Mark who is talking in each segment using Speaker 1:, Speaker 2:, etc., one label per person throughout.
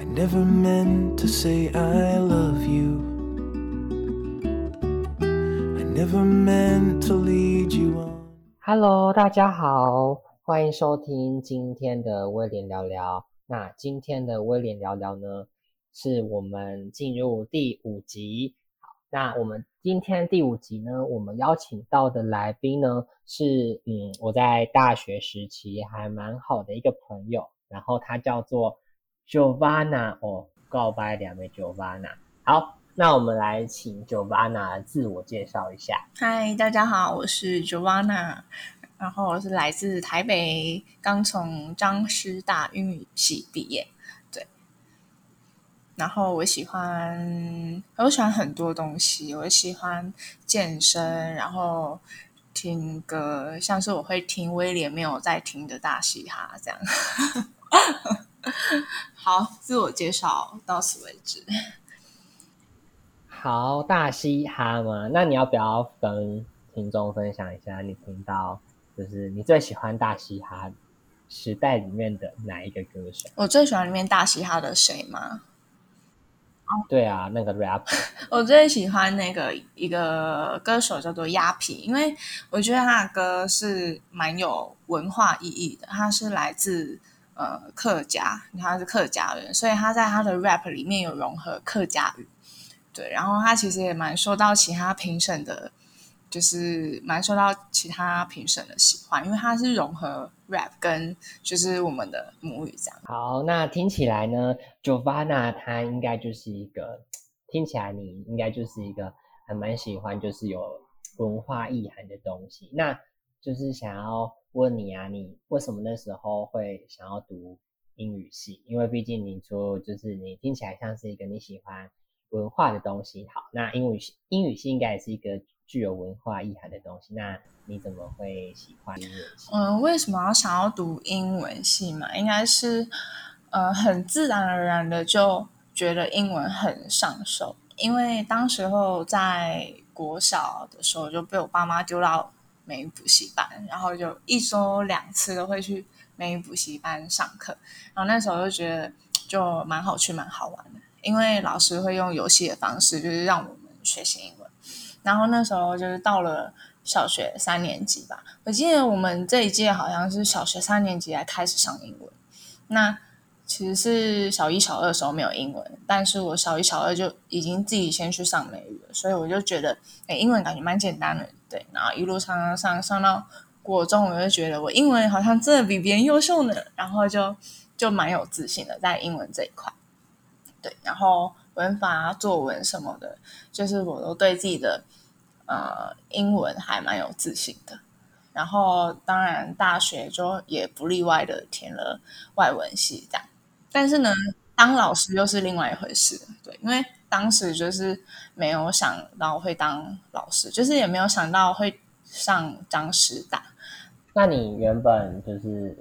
Speaker 1: I never meant to say I love you. I never meant to lead you on.
Speaker 2: Hello，大家好，欢迎收听今天的威廉聊聊。那今天的威廉聊聊呢，是我们进入第五集。那我们今天第五集呢，我们邀请到的来宾呢，是嗯，我在大学时期还蛮好的一个朋友，然后他叫做 Giovanna 哦，告白两位 Giovanna。好，那我们来请 Giovanna 自我介绍一下。
Speaker 3: 嗨，大家好，我是 Giovanna，然后我是来自台北，刚从张师大英语系毕业。对，然后我喜欢，我喜欢很多东西，我喜欢健身，然后听歌，像是我会听威廉没有在听的大嘻哈这样。好，自我介绍到此为止。
Speaker 2: 好，大嘻哈嘛，那你要不要跟听众分享一下你听到就是你最喜欢大嘻哈时代里面的哪一个歌手？
Speaker 3: 我最喜欢里面大嘻哈的谁吗？
Speaker 2: 对啊，那个 rap，
Speaker 3: 我最喜欢那个一个歌手叫做鸭皮，因为我觉得他的歌是蛮有文化意义的。他是来自呃客家，他是客家人，所以他在他的 rap 里面有融合客家语。对，然后他其实也蛮受到其他评审的，就是蛮受到其他评审的喜欢，因为他是融合 rap 跟就是我们的母语这样。
Speaker 2: 好，那听起来呢，Jovana 他应该就是一个，听起来你应该就是一个还蛮喜欢就是有文化意涵的东西。那就是想要问你啊，你为什么那时候会想要读英语系？因为毕竟你说就是你听起来像是一个你喜欢。文化的东西好，那英语系英语系应该也是一个具有文化意涵的东西。那你怎么会喜欢英文系？
Speaker 3: 嗯，为什么要想要读英文系嘛？应该是呃很自然而然的就觉得英文很上手，因为当时候在国小的时候就被我爸妈丢到美语补习班，然后就一周两次都会去美语补习班上课，然后那时候就觉得就蛮好去，蛮好玩的。因为老师会用游戏的方式，就是让我们学习英文。然后那时候就是到了小学三年级吧，我记得我们这一届好像是小学三年级才开始上英文。那其实是小一、小二的时候没有英文，但是我小一、小二就已经自己先去上美语了，所以我就觉得，哎，英文感觉蛮简单的，对。然后一路上上上到国中，我就觉得我英文好像真的比别人优秀呢，然后就就蛮有自信的在英文这一块。对，然后文法、作文什么的，就是我都对自己的呃英文还蛮有自信的。然后当然大学就也不例外的填了外文系这样。但是呢，当老师又是另外一回事。对，因为当时就是没有想到会当老师，就是也没有想到会上张师大。
Speaker 2: 那你原本就是？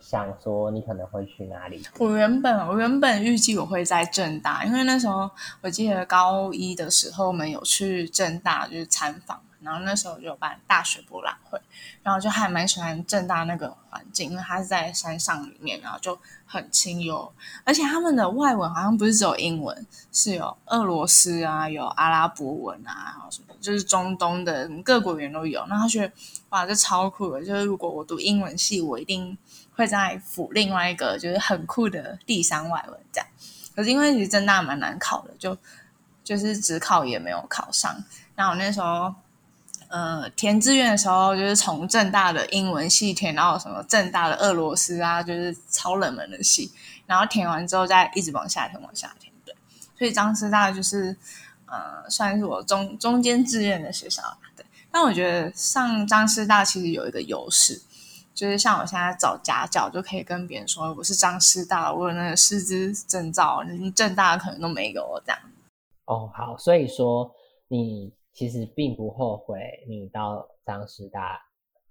Speaker 2: 想说你可能会去哪里？
Speaker 3: 我原本我原本预计我会在正大，因为那时候我记得高一的时候我们有去正大就是参访，然后那时候就有办大学博览会，然后就还蛮喜欢正大那个环境，因为它是在山上里面，然后就很清幽，而且他们的外文好像不是只有英文，是有俄罗斯啊，有阿拉伯文啊，然后什么就是中东的各国语言都有。那他觉得哇，这超酷的，就是如果我读英文系，我一定。会在辅另外一个就是很酷的第三外文这样，可是因为其实真大蛮难考的，就就是只考也没有考上。然后那时候，呃，填志愿的时候就是从正大的英文系填到什么正大的俄罗斯啊，就是超冷门的系。然后填完之后再一直往下填，往下填。对，所以张师大就是呃，算是我中中间志愿的学校。对，但我觉得上张师大其实有一个优势。就是像我现在找家教，就可以跟别人说我是张师大，我有那个师资证照，正大可能都没有这样。
Speaker 2: 哦，好，所以说你其实并不后悔你到张师大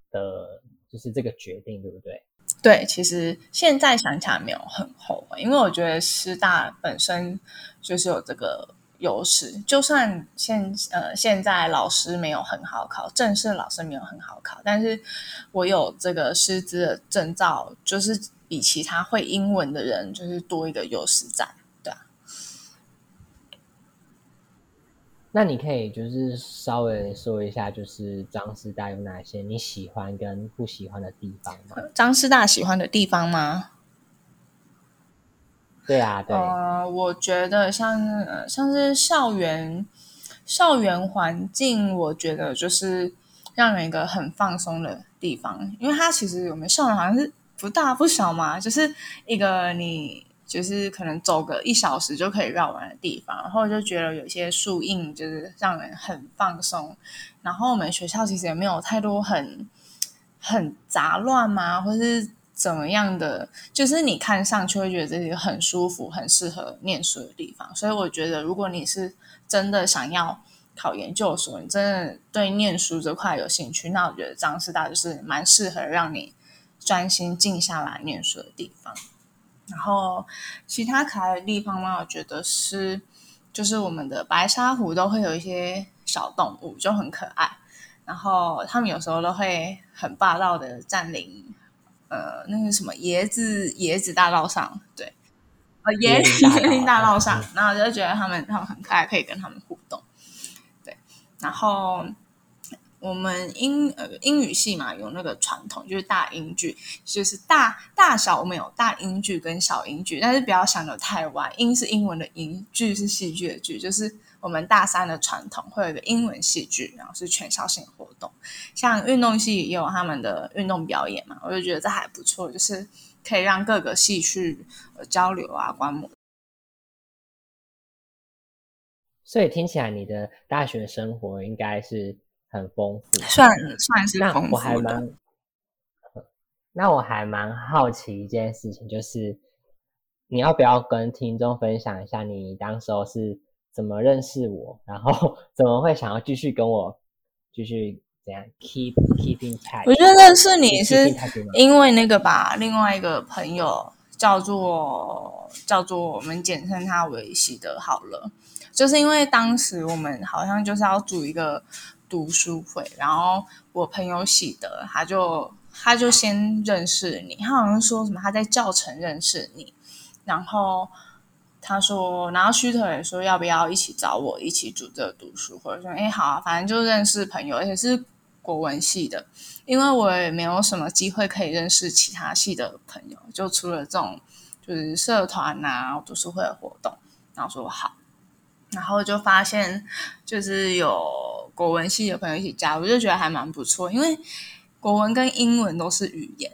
Speaker 2: 的就是这个决定，对不对？
Speaker 3: 对，其实现在想起来没有很后悔，因为我觉得师大本身就是有这个。优势，就算现呃现在老师没有很好考，正式老师没有很好考，但是我有这个师资的证照，就是比其他会英文的人就是多一个优势在。
Speaker 2: 那你可以就是稍微说一下，就是张师大有哪些你喜欢跟不喜欢的地方吗？
Speaker 3: 张师大喜欢的地方吗？
Speaker 2: 对啊，对，
Speaker 3: 呃，我觉得像呃像是校园校园环境，我觉得就是让人一个很放松的地方，因为它其实我们校园好像是不大不小嘛，就是一个你就是可能走个一小时就可以绕完的地方，然后就觉得有些树荫就是让人很放松，然后我们学校其实也没有太多很很杂乱嘛，或是。怎么样的？就是你看上去会觉得这是很舒服、很适合念书的地方。所以我觉得，如果你是真的想要考研究所，你真的对念书这块有兴趣，那我觉得张师大就是蛮适合让你专心静下来念书的地方。然后其他可爱的地方呢，我觉得是就是我们的白沙湖都会有一些小动物，就很可爱。然后他们有时候都会很霸道的占领。呃，那个什么椰子椰子大道上，对，呃椰椰林大道上，然后就觉得他们他们很可爱，可以跟他们互动，对。然后我们英呃英语系嘛，有那个传统就是大英剧，就是大大小我们有大英剧跟小英剧，但是不要想的太歪，英是英文的英，剧是戏剧的剧，就是。我们大三的传统会有一个英文戏剧，然后是全校性活动，像运动系也有他们的运动表演嘛，我就觉得这还不错，就是可以让各个系去交流啊、观摩。
Speaker 2: 所以听起来你的大学生活应该是很丰富，
Speaker 3: 算算是丰富
Speaker 2: 我还蛮，那我还蛮好奇一件事情，就是你要不要跟听众分享一下你当时候是？怎么认识我？然后 怎么会想要继续跟我继续怎样 keep keeping touch？
Speaker 3: 我觉得认识你是因为那个吧，另外一个朋友叫做叫做我们简称他为喜德好了，就是因为当时我们好像就是要组一个读书会，然后我朋友喜德他就他就先认识你，他好像说什么他在教程认识你，然后。他说，然后虚特也说要不要一起找我一起组这个读书会？说哎好啊，反正就认识朋友，而且是国文系的，因为我也没有什么机会可以认识其他系的朋友，就除了这种就是社团啊读书会的活动。然后说好，然后就发现就是有国文系的朋友一起加入，就觉得还蛮不错，因为国文跟英文都是语言，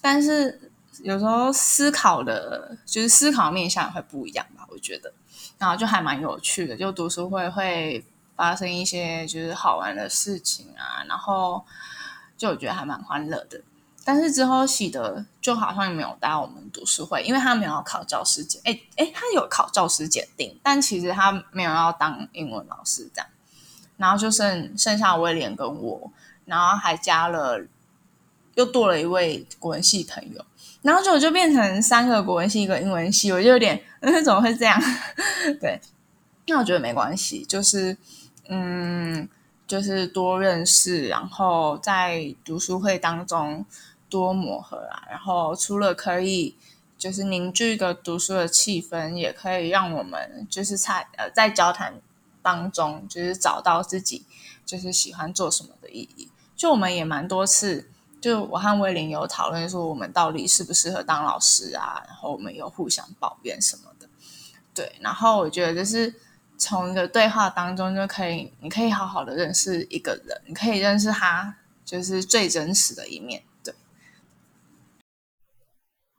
Speaker 3: 但是。有时候思考的，就是思考面向会不一样吧，我觉得，然后就还蛮有趣的，就读书会会发生一些就是好玩的事情啊，然后就我觉得还蛮欢乐的。但是之后喜德就好像没有带我们读书会，因为他没有考教师检，哎哎，他有考教师检定，但其实他没有要当英文老师这样。然后就剩剩下威廉跟我，然后还加了又多了一位国文系朋友。然后就就变成三个国文系一个英文系，我就有点，嗯，怎么会这样？对，那我觉得没关系，就是嗯，就是多认识，然后在读书会当中多磨合啊。然后除了可以就是凝聚一个读书的气氛，也可以让我们就是在呃在交谈当中，就是找到自己就是喜欢做什么的意义。就我们也蛮多次。就我和威廉有讨论说，我们到底适不适合当老师啊？然后我们有互相抱怨什么的，对。然后我觉得就是从一个对话当中就可以，你可以好好的认识一个人，你可以认识他就是最真实的一面。对。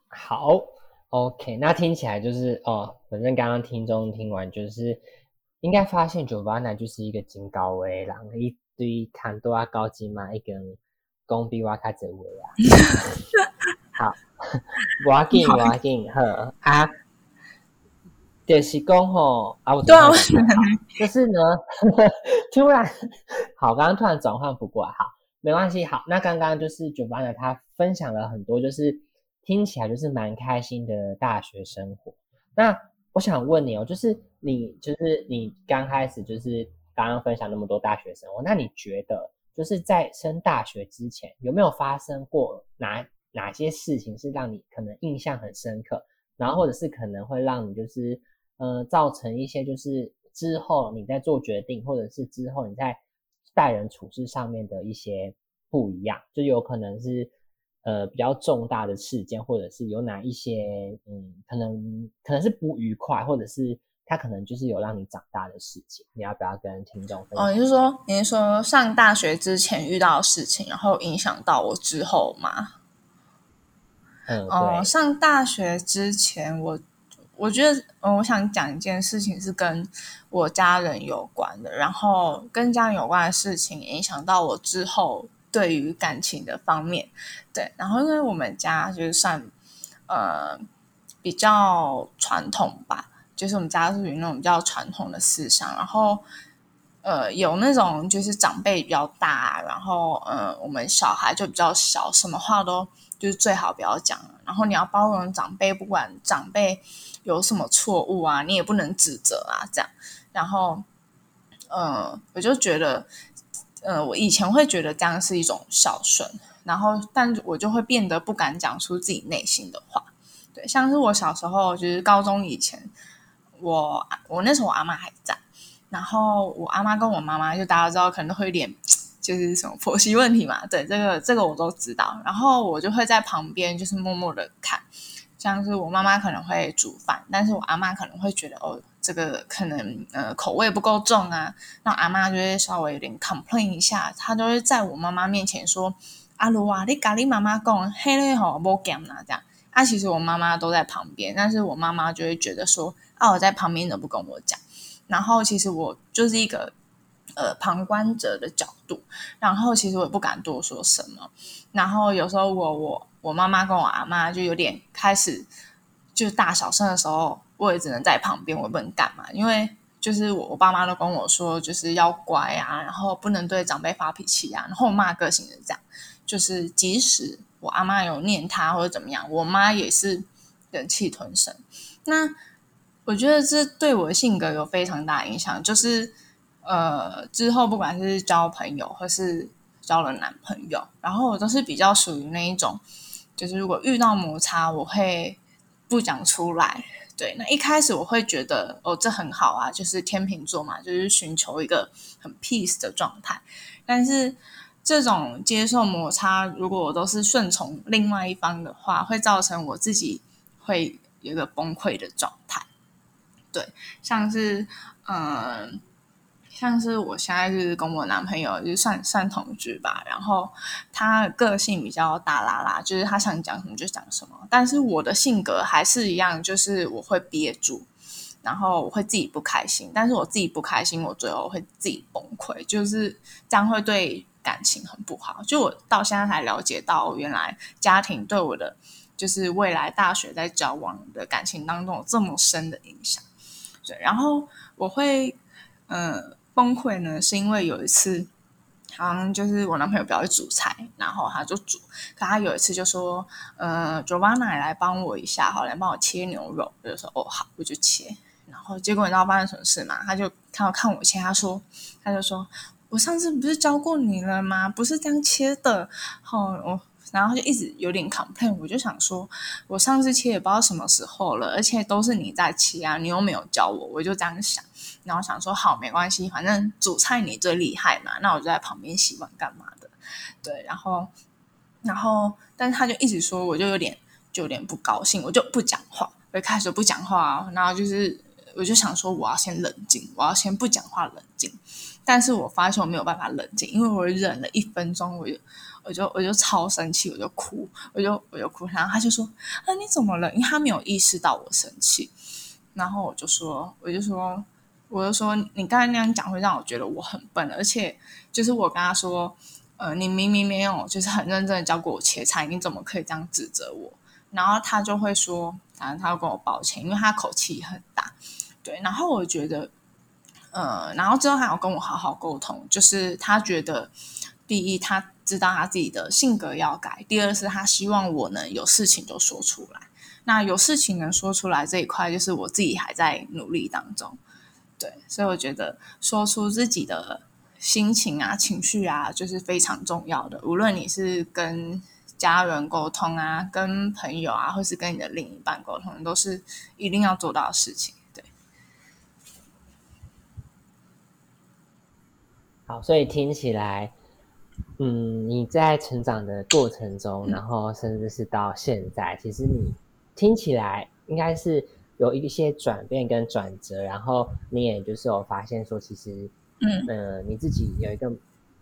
Speaker 2: 好，OK，那听起来就是哦，反正刚刚听众听完就是应该发现酒吧呢就是一个金高威狼，一堆看多啊高级嘛，一根。工比我较侪位啊！好，我紧我紧好啊，就是讲吼啊，我
Speaker 3: 对啊，
Speaker 2: 就是呢，突然好，刚刚突然转换不过来，好，没关系，好，那刚刚就是酒吧呢，他分享了很多，就是听起来就是蛮开心的大学生活。那我想问你哦，就是你就是你刚开始就是刚刚分享那么多大学生活，那你觉得？就是在升大学之前，有没有发生过哪哪些事情是让你可能印象很深刻，然后或者是可能会让你就是呃造成一些就是之后你在做决定，或者是之后你在待人处事上面的一些不一样，就有可能是呃比较重大的事件，或者是有哪一些嗯可能可能是不愉快，或者是他可能就是有让你长大的事情，你要不要跟听众分享？
Speaker 3: 哦，你是说你是说上大学之前遇到的事情，然后影响到我之后吗？
Speaker 2: 嗯，
Speaker 3: 哦，
Speaker 2: 对，
Speaker 3: 上大学之前，我我觉得，呃我想讲一件事情是跟我家人有关的，然后跟家人有关的事情影响到我之后对于感情的方面，对，然后因为我们家就是算呃比较传统吧，就是我们家属于那种比较传统的思想，然后。呃，有那种就是长辈比较大，然后呃，我们小孩就比较小，什么话都就是最好不要讲。然后你要包容长辈，不管长辈有什么错误啊，你也不能指责啊，这样。然后，呃，我就觉得，呃，我以前会觉得这样是一种孝顺，然后，但我就会变得不敢讲出自己内心的话。对，像是我小时候，就是高中以前，我我那时候我阿妈还在。然后我阿妈跟我妈妈，就大家知道，可能会有点就是什么婆媳问题嘛。对，这个这个我都知道。然后我就会在旁边，就是默默的看，像是我妈妈可能会煮饭，但是我阿妈可能会觉得哦，这个可能呃口味不够重啊。那阿妈就会稍微有点 complain 一下，她都会在我妈妈面前说：“阿鲁啊，你咖喱妈妈讲嘿嘞吼不咸啦这样。”啊，其实我妈妈都在旁边，但是我妈妈就会觉得说：“啊，我在旁边都不跟我讲。”然后其实我就是一个呃旁观者的角度，然后其实我也不敢多说什么。然后有时候我我我妈妈跟我阿妈就有点开始就大小声的时候，我也只能在旁边，我也不能干嘛，因为就是我我爸妈都跟我说，就是要乖啊，然后不能对长辈发脾气啊。然后我妈个性是这样，就是即使我阿妈有念他或者怎么样，我妈也是忍气吞声。那我觉得这对我的性格有非常大影响，就是呃之后不管是交朋友或是交了男朋友，然后我都是比较属于那一种，就是如果遇到摩擦，我会不讲出来。对，那一开始我会觉得哦这很好啊，就是天秤座嘛，就是寻求一个很 peace 的状态。但是这种接受摩擦，如果我都是顺从另外一方的话，会造成我自己会有一个崩溃的状态。对，像是嗯，像是我现在就是跟我男朋友就算算同居吧，然后他个性比较大啦啦，就是他想讲什么就讲什么，但是我的性格还是一样，就是我会憋住，然后我会自己不开心，但是我自己不开心，我最后会自己崩溃，就是这样会对感情很不好。就我到现在才了解到，原来家庭对我的就是未来大学在交往的感情当中有这么深的影响。对，然后我会呃崩溃呢，是因为有一次，好像就是我男朋友比较会煮菜，然后他就煮，可他有一次就说，呃，Joanna 来帮我一下，好，来帮我切牛肉，我就说哦好，我就切，然后结果你知道发生什么事吗？他就看到看我切，他说，他就说我上次不是教过你了吗？不是这样切的，好我。然后就一直有点 complain，我就想说，我上次切也不知道什么时候了，而且都是你在切啊，你又没有教我，我就这样想。然后想说，好，没关系，反正煮菜你最厉害嘛，那我就在旁边洗碗干嘛的。对，然后，然后，但是他就一直说，我就有点就有点不高兴，我就不讲话，我一开始不讲话，然后就是我就想说，我要先冷静，我要先不讲话冷静。但是我发现我没有办法冷静，因为我忍了一分钟，我就。我就我就超生气，我就哭，我就我就哭，然后他就说：“啊，你怎么了？”因为他没有意识到我生气，然后我就说，我就说，我就说，你刚才那样讲会让我觉得我很笨，而且就是我跟他说，呃，你明明没有就是很认真的教过我切菜，你怎么可以这样指责我？然后他就会说，反正他要跟我抱歉，因为他口气很大，对。然后我觉得，呃，然后之后还要跟我好好沟通，就是他觉得，第一他。知道他自己的性格要改，第二是他希望我能有事情就说出来，那有事情能说出来这一块就是我自己还在努力当中。对，所以我觉得说出自己的心情啊、情绪啊，就是非常重要的。无论你是跟家人沟通啊、跟朋友啊，或是跟你的另一半沟通，都是一定要做到的事情。对。
Speaker 2: 好，所以听起来。嗯，你在成长的过程中，然后甚至是到现在，其实你听起来应该是有一些转变跟转折，然后你也就是有发现说，其实，
Speaker 3: 嗯。
Speaker 2: 呃，你自己有一个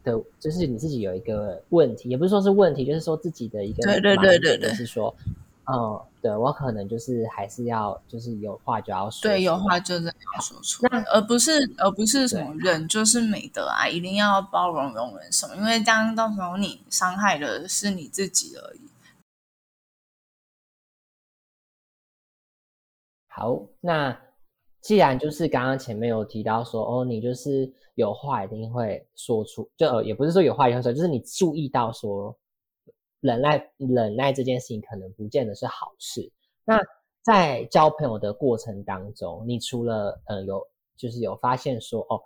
Speaker 2: 的，就是你自己有一个问题，也不是说是问题，就是说自己的一个
Speaker 3: 对对对对对。
Speaker 2: 就是说，嗯，对我可能就是还是要就是有话就要说，
Speaker 3: 对，有话就真的要说出来，而不是而不是什么忍就是美德啊，一定要包容容忍什么，因为这样到时候你伤害的是你自己而已。
Speaker 2: 好，那既然就是刚刚前面有提到说，哦，你就是有话一定会说出，就呃也不是说有话一定会说，就是你注意到说忍耐忍耐这件事情可能不见得是好事。那在交朋友的过程当中，你除了呃有就是有发现说，哦，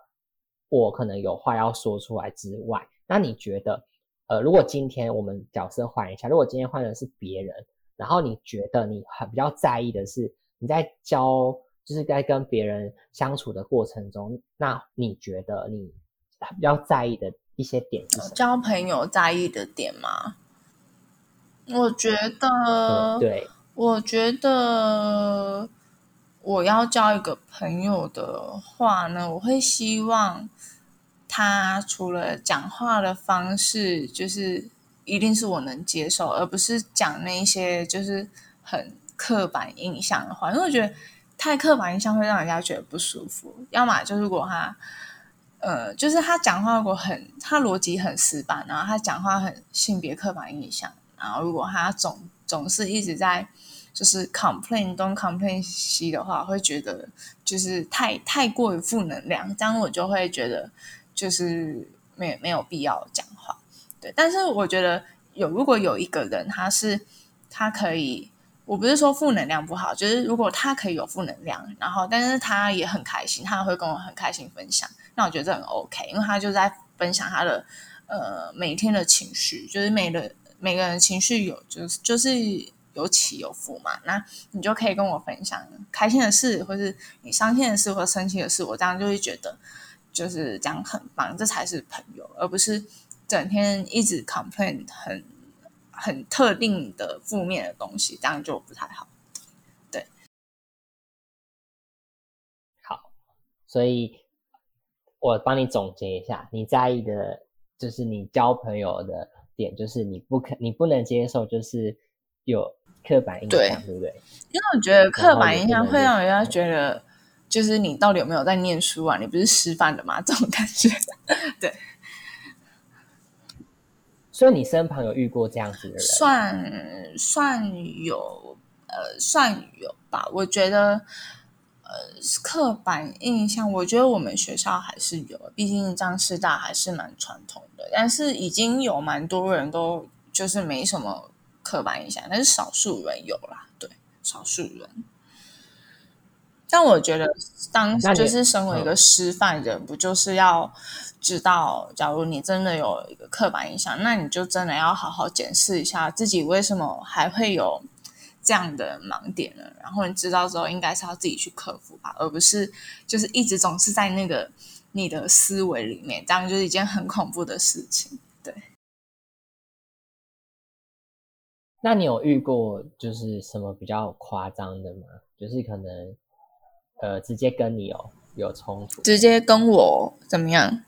Speaker 2: 我可能有话要说出来之外，那你觉得，呃，如果今天我们角色换一下，如果今天换的是别人，然后你觉得你很比较在意的是你在交，就是在跟别人相处的过程中，那你觉得你比较在意的一些点是？
Speaker 3: 交朋友在意的点吗？我觉得，
Speaker 2: 嗯，对，
Speaker 3: 我觉得我要交一个朋友的话呢，我会希望他除了讲话的方式，就是一定是我能接受，而不是讲那些就是很刻板印象的话，因为我觉得太刻板印象会让人家觉得不舒服。要么就是如果他。呃，就是他讲话如果很，他逻辑很死板，然后他讲话很性别刻板印象，然后如果他总总是一直在就是 complain 东 complain 西的话，会觉得就是太太过于负能量，这样我就会觉得就是没没有必要讲话。对，但是我觉得有如果有一个人他是他可以，我不是说负能量不好，就是如果他可以有负能量，然后但是他也很开心，他会跟我很开心分享。那我觉得这很 OK，因为他就在分享他的呃每天的情绪，就是每个每个人情绪有就是就是有起有伏嘛，那你就可以跟我分享开心的事，或是你伤心的事或生气的事，我这样就会觉得就是这样很棒，这才是朋友，而不是整天一直 complain 很很特定的负面的东西，这样就不太好。
Speaker 2: 对好，所以我帮你总结一下，你在意的就是你交朋友的点，就是你不可你不能接受，就是有刻板印象，对不对？
Speaker 3: 因为我觉得刻板印象会让人家觉得，就是你到底有没有在念书啊？你不是师范的吗？这种感觉。对，
Speaker 2: 所以你身旁有遇过这样子的人？
Speaker 3: 算算有，呃，算有吧。我觉得，呃，刻板印象，我觉得我们学校还是有，毕竟张师大还是蛮传统的。但是已经有蛮多人都就是没什么刻板印象，但是少数人有啦，对，少数人。但我觉得当
Speaker 2: 那你
Speaker 3: 就是身为一个师范人，不就是要知道，假如你真的有一个刻板印象，那你就真的要好好检视一下自己为什么还会有这样的盲点了？然后你知道之后，应该是要自己去克服吧，而不是就是一直总是在那个你的思维里面，这样就是一件很恐怖的事情。对，
Speaker 2: 那你有遇过就是什么比较夸张的吗？就是可能呃直接跟你有有冲突，
Speaker 3: 直接跟我怎么样？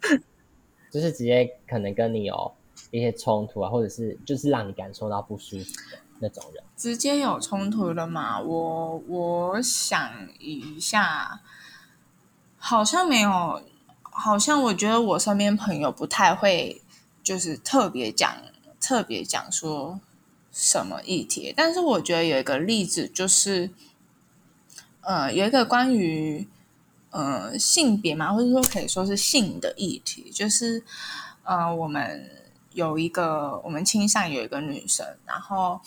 Speaker 2: 就是直接可能跟你有一些冲突啊，或者是就是让你感受到不舒服的那种人。
Speaker 3: 直接有冲突的嘛？我我想一下，好像没有，好像我觉得我身边朋友不太会，就是特别讲特别讲说什么议题。但是我觉得有一个例子就是，呃，有一个关于呃性别嘛，或者说可以说是性的议题，就是呃我们有一个我们青山有一个女生，然后。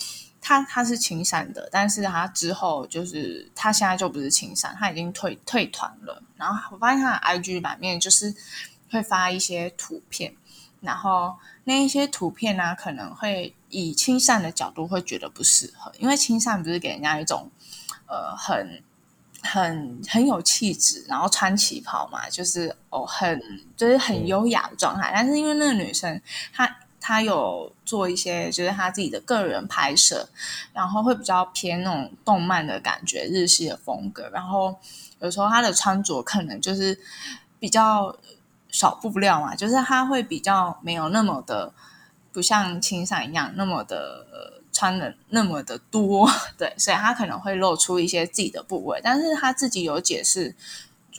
Speaker 3: 她她是青山的，但是她之后就是她现在就不是青山，她已经退退团了。然后我发现她的 IG 版面就是会发一些图片，然后那一些图片呢、可能会以青善的角度会觉得不适合，因为青善不是给人家一种呃很很很有气质，然后穿旗袍嘛，就是哦很就是很优雅的状态。但是因为那个女生她她有做一些就是她自己的个人拍摄，然后会比较偏那种动漫的感觉，日系的风格。然后有时候她的穿着可能就是比较少布料嘛，就是她会比较没有那么的不像青山一样那么的。穿的那么的多，对，所以他可能会露出一些自己的部位，但是他自己有解释，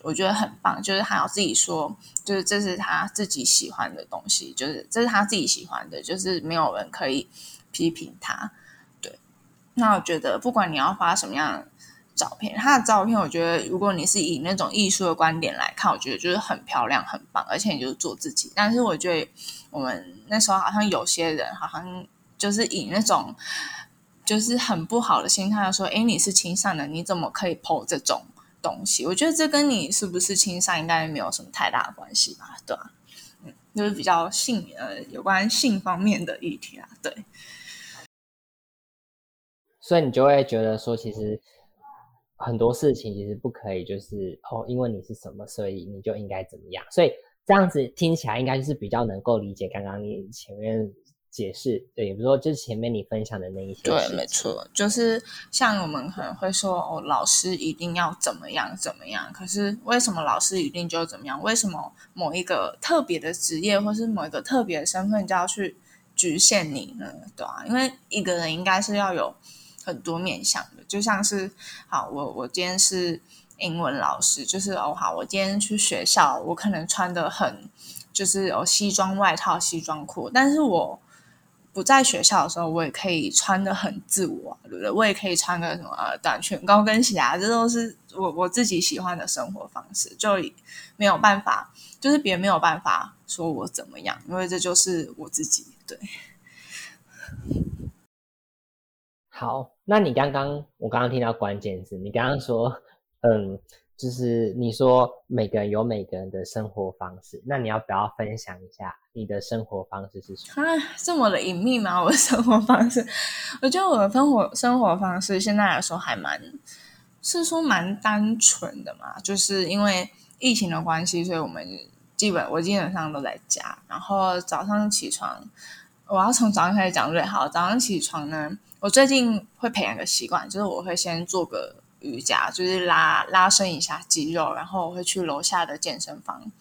Speaker 3: 我觉得很棒，就是他要自己说，就是这是他自己喜欢的东西，就是这是他自己喜欢的，就是没有人可以批评他。对，那我觉得不管你要发什么样照片，他的照片，我觉得如果你是以那种艺术的观点来看，我觉得就是很漂亮、很棒，而且你就是做自己。但是我觉得我们那时候好像有些人好像。就是以那种就是很不好的心态说：“哎，你是亲善的，你怎么可以剖这种东西？”我觉得这跟你是不是亲善应该没有什么太大的关系吧？对吧？嗯，就是比较性呃有关性方面的议题啊。对，
Speaker 2: 所以你就会觉得说，其实很多事情其实不可以，就是哦，因为你是什么，所以你就应该怎么样。所以这样子听起来应该就是比较能够理解刚刚你前面。解释对，也不是说就是前面你分享的那一些，
Speaker 3: 对，没错，就是像我们可能会说哦，老师一定要怎么样怎么样，可是为什么老师一定就怎么样？为什么某一个特别的职业或是某一个特别的身份就要去局限你呢？对啊，因为一个人应该是要有很多面向的，就像是好，我我今天是英文老师，就是哦好，我今天去学校，我可能穿的很就是有西装外套、西装裤，但是我。不在学校的时候，我也可以穿的很自我，对不对？我也可以穿个什么短裙、高跟鞋啊，这都是我我自己喜欢的生活方式，就没有办法，就是别人没有办法说我怎么样，因为这就是我自己。对，
Speaker 2: 好，那你刚刚我刚刚听到关键字，你刚刚说，嗯。就是你说每个人有每个人的生活方式，那你要不要分享一下你的生活方式是什么？
Speaker 3: 啊，这么的隐秘吗？我的生活方式，我觉得我的生活生活方式现在来说还蛮是说蛮单纯的嘛，就是因为疫情的关系，所以我们基本我基本上都在家。然后早上起床，我要从早上开始讲最好。早上起床呢，我最近会培养个习惯，就是我会先做个。瑜伽就是拉拉伸一下肌肉，然后我会去楼下的健身房，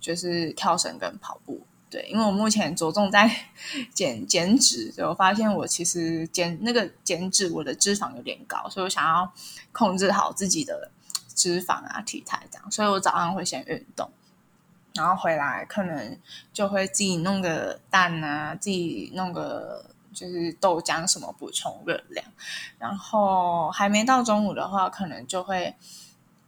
Speaker 3: 就是跳绳跟跑步。对，因为我目前着重在 减减脂，我发现我其实减那个减脂，我的脂肪有点高，所以我想要控制好自己的脂肪啊体态这样，所以我早上会先运动，然后回来可能就会自己弄个蛋啊，自己弄个。就是豆浆什么补充热量，然后还没到中午的话，可能就会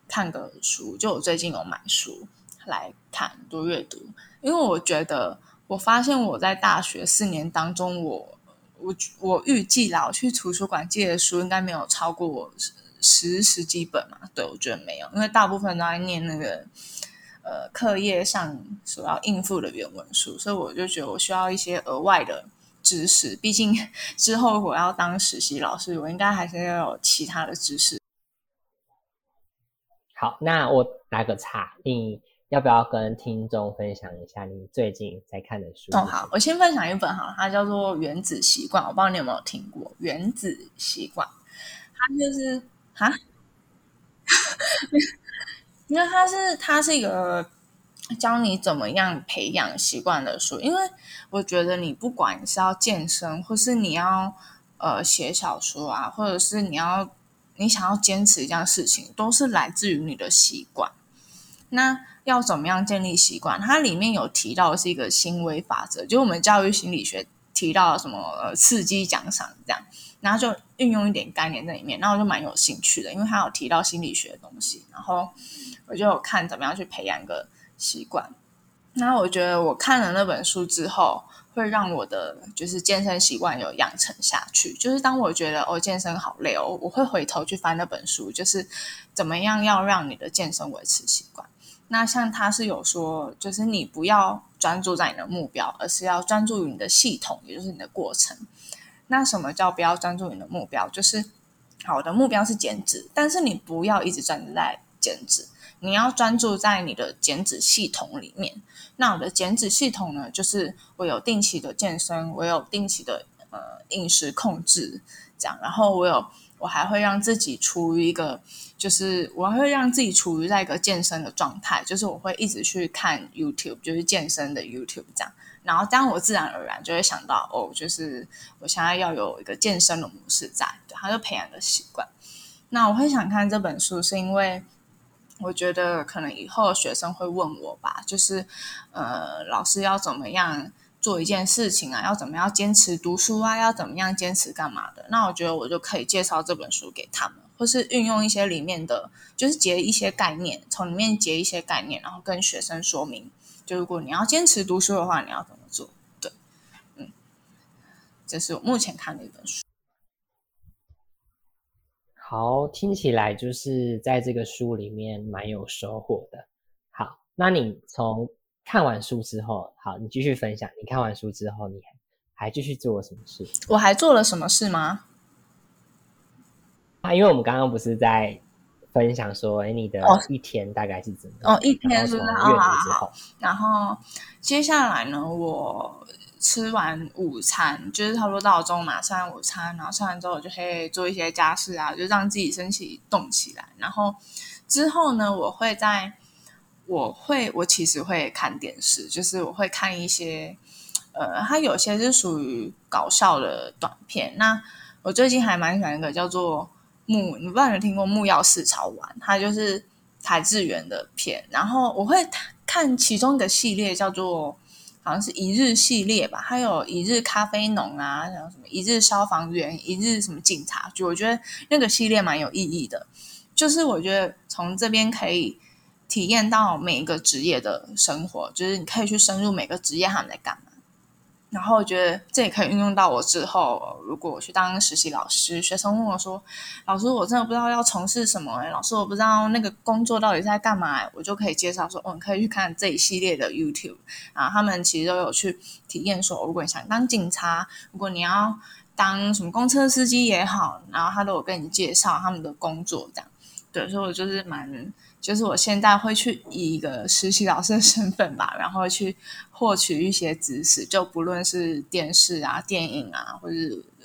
Speaker 3: 看个书。就我最近有买书来看多阅读，因为我觉得我发现我在大学四年当中，我我我预计啦，我去图书馆借的书应该没有超过十十几本嘛。对，我觉得没有，因为大部分都在念那个呃课业上所要应付的原文书，所以我就觉得我需要一些额外的。知识，毕竟 之后我要当实习老师，我应该还是要有其他的知识。
Speaker 2: 好，那我打个岔，你要不要跟听众分享一下你最近在看的书？
Speaker 3: 哦，好，我先分享一本哈，它叫做《原子习惯》，我不知道你有没有听过《原子习惯》，它就是哈，因为它是它是一个。教你怎么样培养习惯的书，因为我觉得你不管是要健身，或是你要呃写小说啊，或者是你要你想要坚持一件事情，都是来自于你的习惯。那要怎么样建立习惯？它里面有提到是一个行为法则，就我们教育心理学提到什么呃刺激奖赏这样，然后就运用一点概念在里面，然后就蛮有兴趣的，因为它有提到心理学的东西，然后我就看怎么样去培养一个。习惯，那我觉得我看了那本书之后，会让我的就是健身习惯有养成下去。就是当我觉得哦健身好累哦，我会回头去翻那本书，就是怎么样要让你的健身维持习惯。那像他是有说，就是你不要专注在你的目标，而是要专注于你的系统，也就是你的过程。那什么叫不要专注你的目标？就是好，的目标是减脂，但是你不要一直专注在减脂，你要专注在你的减脂系统里面。那我的减脂系统呢，就是我有定期的健身，我有定期的呃饮食控制，这样，然后我有。我还会让自己处于一个，就是我会让自己处于在一个健身的状态，就是我会一直去看 YouTube，就是健身的 YouTube 这样，然后这样我自然而然就会想到，哦，就是我现在要有一个健身的模式在，对，他就培养的习惯。那我会想看这本书，是因为我觉得可能以后学生会问我吧，就是呃，老师要怎么样？做一件事情啊，要怎么样坚持读书啊？要怎么样坚持干嘛的？那我觉得我就可以介绍这本书给他们，或是运用一些里面的，就是结一些概念，从里面结一些概念，然后跟学生说明，就如果你要坚持读书的话，你要怎么做？对，嗯，这是我目前看的一本书。
Speaker 2: 好，听起来就是在这个书里面蛮有收获的。好，那你从。看完书之后，好，你继续分享。你看完书之后，你还继续做了什么事？
Speaker 3: 我还做了什么事吗？
Speaker 2: 啊，因为我们刚刚不是在分享说，哎，你的一天大概是怎么？
Speaker 3: 哦，一天是啊，好。然后接下来呢，我吃完午餐，就是差不多到中嘛，吃完午餐，然后吃完之后，我就会做一些家事啊，就让自己身体动起来。然后之后呢，我会在。我会，我其实会看电视，就是我会看一些，呃，它有些是属于搞笑的短片。那我最近还蛮喜欢一个叫做木，你不知道有听过木曜四超玩，它就是台志远的片。然后我会看其中一个系列叫做好像是一日系列吧，还有一日咖啡农啊，然后什么一日消防员，一日什么警察局。我觉得那个系列蛮有意义的，就是我觉得从这边可以。体验到每一个职业的生活，就是你可以去深入每个职业他们在干。然后我觉得这也可以运用到我之后，如果我去当实习老师，学生问我说：“老师，我真的不知道要从事什么。”哎，老师，我不知道那个工作到底在干嘛。我就可以介绍说：“哦，你可以去看这一系列的 YouTube 啊，他们其实都有去体验说，如果你想当警察，如果你要当什么公车司机也好，然后他都有跟你介绍他们的工作这样。对，所以我就是蛮。就是我现在会去以一个实习老师的身份吧，然后去获取一些知识，就不论是电视啊、电影啊，或者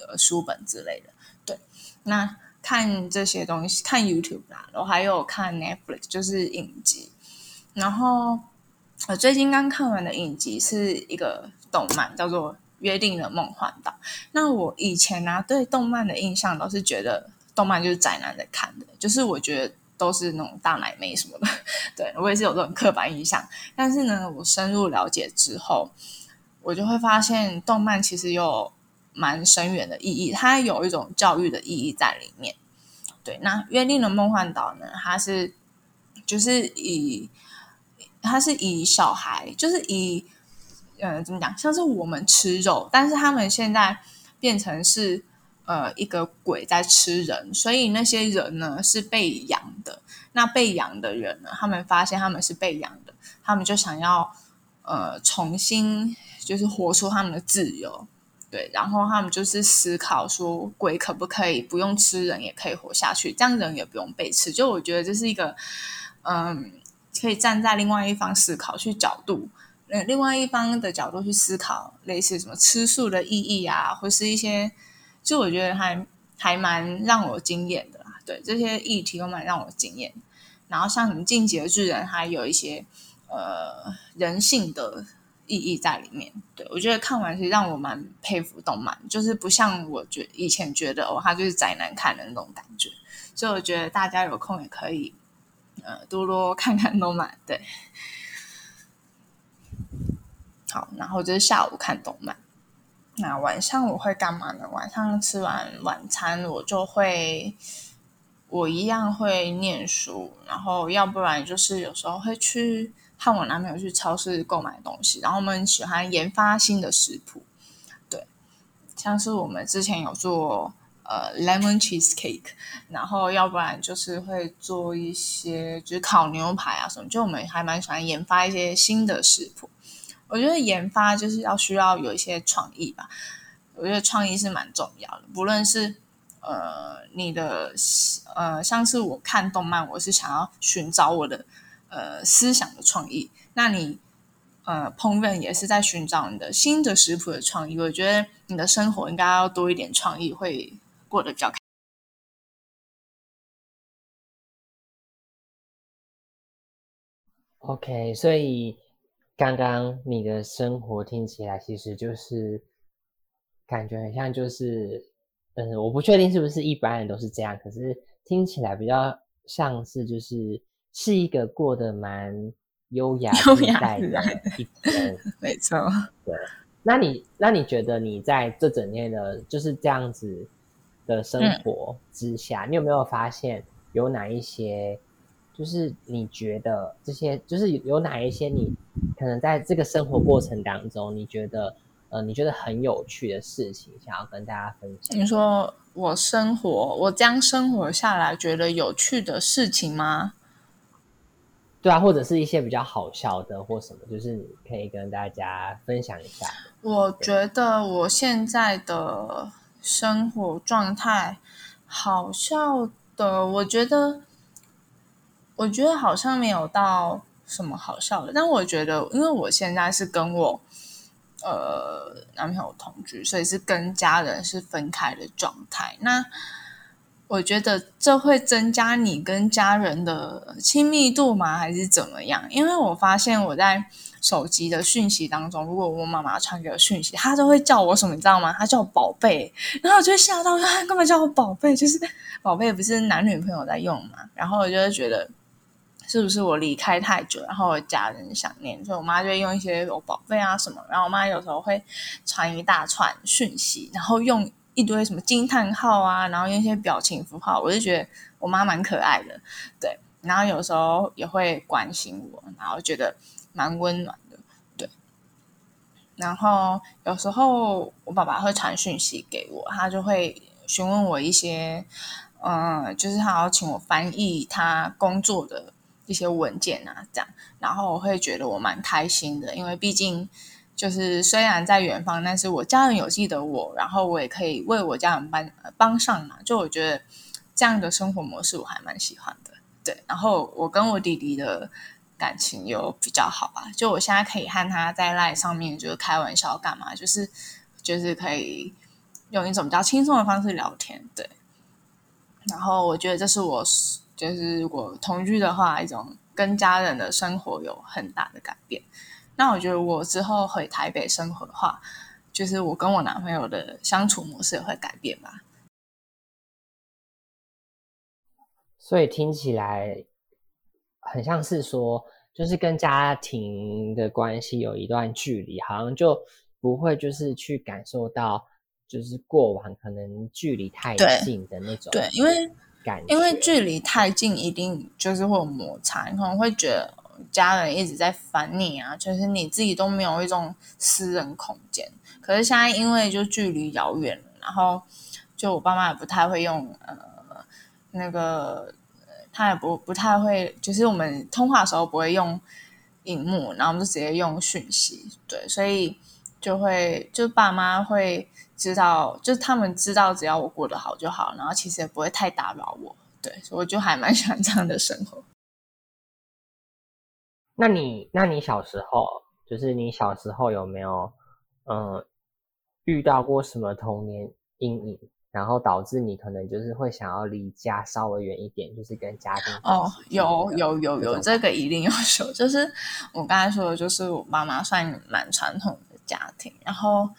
Speaker 3: 呃书本之类的。对，那看这些东西，看 YouTube 啦，我还有看 Netflix，就是影集。然后我最近刚看完的影集是一个动漫，叫做《约定的梦幻岛》。那我以前呢，对动漫的印象都是觉得动漫就是宅男在看的，就是我觉得。都是那种大奶妹什么的，对我也是有这种刻板印象。但是呢，我深入了解之后，我就会发现动漫其实有蛮深远的意义，它有一种教育的意义在里面。对，那《约定的梦幻岛》呢，它是就是以它是以小孩，就是以呃怎么讲，像是我们吃肉，但是他们现在变成是。呃，一个鬼在吃人，所以那些人呢是被养的。那被养的人呢，他们发现他们是被养的，他们就想要呃重新就是活出他们的自由，对。然后他们就是思考说，鬼可不可以不用吃人也可以活下去，这样人也不用被吃。就我觉得这是一个嗯，可以站在另外一方思考去角度，呃，另外一方的角度去思考，类似什么吃素的意义啊，或是一些。就我觉得还还蛮让我惊艳的啦，对这些议题都蛮让我惊艳。然后像什么进阶巨人，还有一些呃人性的意义在里面。对我觉得看完其实让我蛮佩服动漫，就是不像我觉以前觉得哦，他就是宅男看的那种感觉。所以我觉得大家有空也可以呃多多看看动漫。对，好，然后就是下午看动漫。那晚上我会干嘛呢？晚上吃完晚餐，我就会，我一样会念书，然后要不然就是有时候会去和我男朋友去超市购买东西，然后我们喜欢研发新的食谱，对，像是我们之前有做呃 lemon cheese cake，然后要不然就是会做一些就是烤牛排啊什么，就我们还蛮喜欢研发一些新的食谱。我觉得研发就是要需要有一些创意吧，我觉得创意是蛮重要的。不论是呃，你的呃，像是我看动漫，我是想要寻找我的呃思想的创意。那你呃烹饪也是在寻找你的新的食谱的创意。我觉得你的生活应该要多一点创意，会过得比较开。
Speaker 2: OK，所以刚刚你的生活听起来其实就是感觉很像，就是嗯，我不确定是不是一般人都是这样，可是听起来比较像是就是是一个过得蛮优雅自在的一天。
Speaker 3: 没错，
Speaker 2: 对。那你那你觉得你在这整天的就是这样子的生活之下，你有没有发现有哪一些？就是你觉得这些，就是有哪一些你可能在这个生活过程当中，你觉得呃，你觉得很有趣的事情，想要跟大家分享？
Speaker 3: 你说我生活，我这样生活下来，觉得有趣的事情吗？
Speaker 2: 对啊，或者是一些比较好笑的或什么，就是你可以跟大家分享一下。
Speaker 3: 我觉得我现在的生活状态好笑的，我觉得。我觉得好像没有到什么好笑的，但我觉得，因为我现在是跟我呃男朋友同居，所以是跟家人是分开的状态。那我觉得这会增加你跟家人的亲密度吗？还是怎么样？因为我发现我在手机的讯息当中，如果我妈妈传给我讯息，她都会叫我什么，你知道吗？她叫我宝贝，然后我就吓到，她干嘛叫我宝贝？就是宝贝不是男女朋友在用嘛？然后我就会觉得。是不是我离开太久，然后家人想念，所以我妈就会用一些我宝贝啊什么，然后我妈有时候会传一大串讯息，然后用一堆什么惊叹号啊，然后用一些表情符号，我就觉得我妈蛮可爱的，对，然后有时候也会关心我，然后觉得蛮温暖的，对，然后有时候我爸爸会传讯息给我，他就会询问我一些，嗯，就是他要请我翻译他工作的。一些文件啊，这样，然后我会觉得我蛮开心的，因为毕竟就是虽然在远方，但是我家人有记得我，然后我也可以为我家人帮帮上嘛。就我觉得这样的生活模式我还蛮喜欢的，对。然后我跟我弟弟的感情又比较好吧，就我现在可以和他在赖上面就是开玩笑干嘛，就是就是可以用一种比较轻松的方式聊天，对。然后我觉得这是我。就是如果同居的话，一种跟家人的生活有很大的改变。那我觉得我之后回台北生活的话，就是我跟我男朋友的相处模式也会改变吧。
Speaker 2: 所以听起来很像是说，就是跟家庭的关系有一段距离，好像就不会就是去感受到，就是过往可能距离太近的那种。
Speaker 3: 对，因为。因为距离太近，一定就是会有摩擦。你可能会觉得家人一直在烦你啊，就是你自己都没有一种私人空间。可是现在因为就距离遥远，然后就我爸妈也不太会用呃那个，他也不不太会，就是我们通话的时候不会用荧幕，然后我们就直接用讯息。对，所以就会就爸妈会。知道，就是他们知道，只要我过得好就好，然后其实也不会太打扰我。对，我就还蛮喜欢这样的生活。
Speaker 2: 那你，那你小时候，就是你小时候有没有，嗯，遇到过什么童年阴影，然后导致你可能就是会想要离家稍微远一点，就是跟家庭
Speaker 3: 哦，有有有有，这个一定要说，就是我刚才说的，就是我妈妈算蛮传统的家庭，然后。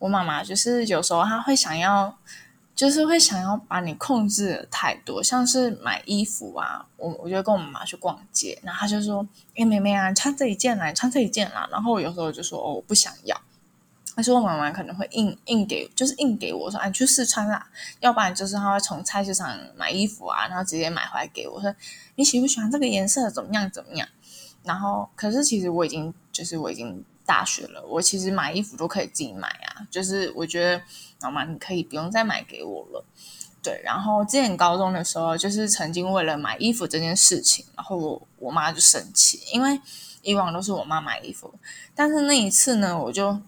Speaker 3: 我妈妈就是有时候她会想要，就是会想要把你控制的太多，像是买衣服啊，我我就跟我妈妈去逛街，然后她就说：“哎，妹妹啊，穿这一件啦，穿这一件啦。”然后有时候就说：“哦，我不想要。”但是我妈妈可能会硬硬给，就是硬给我说：“啊，你，去试穿啦。”要不然就是她会从菜市场买衣服啊，然后直接买回来给我说：“你喜不喜欢这个颜色？怎么样？怎么样？”然后可是其实我已经就是我已经。大学了，我其实买衣服都可以自己买啊。就是我觉得，妈妈你可以不用再买给我了。对，然后之前高中的时候，就是曾经为了买衣服这件事情，然后我我妈就生气，因为以往都是我妈买衣服，但是那一次呢，我就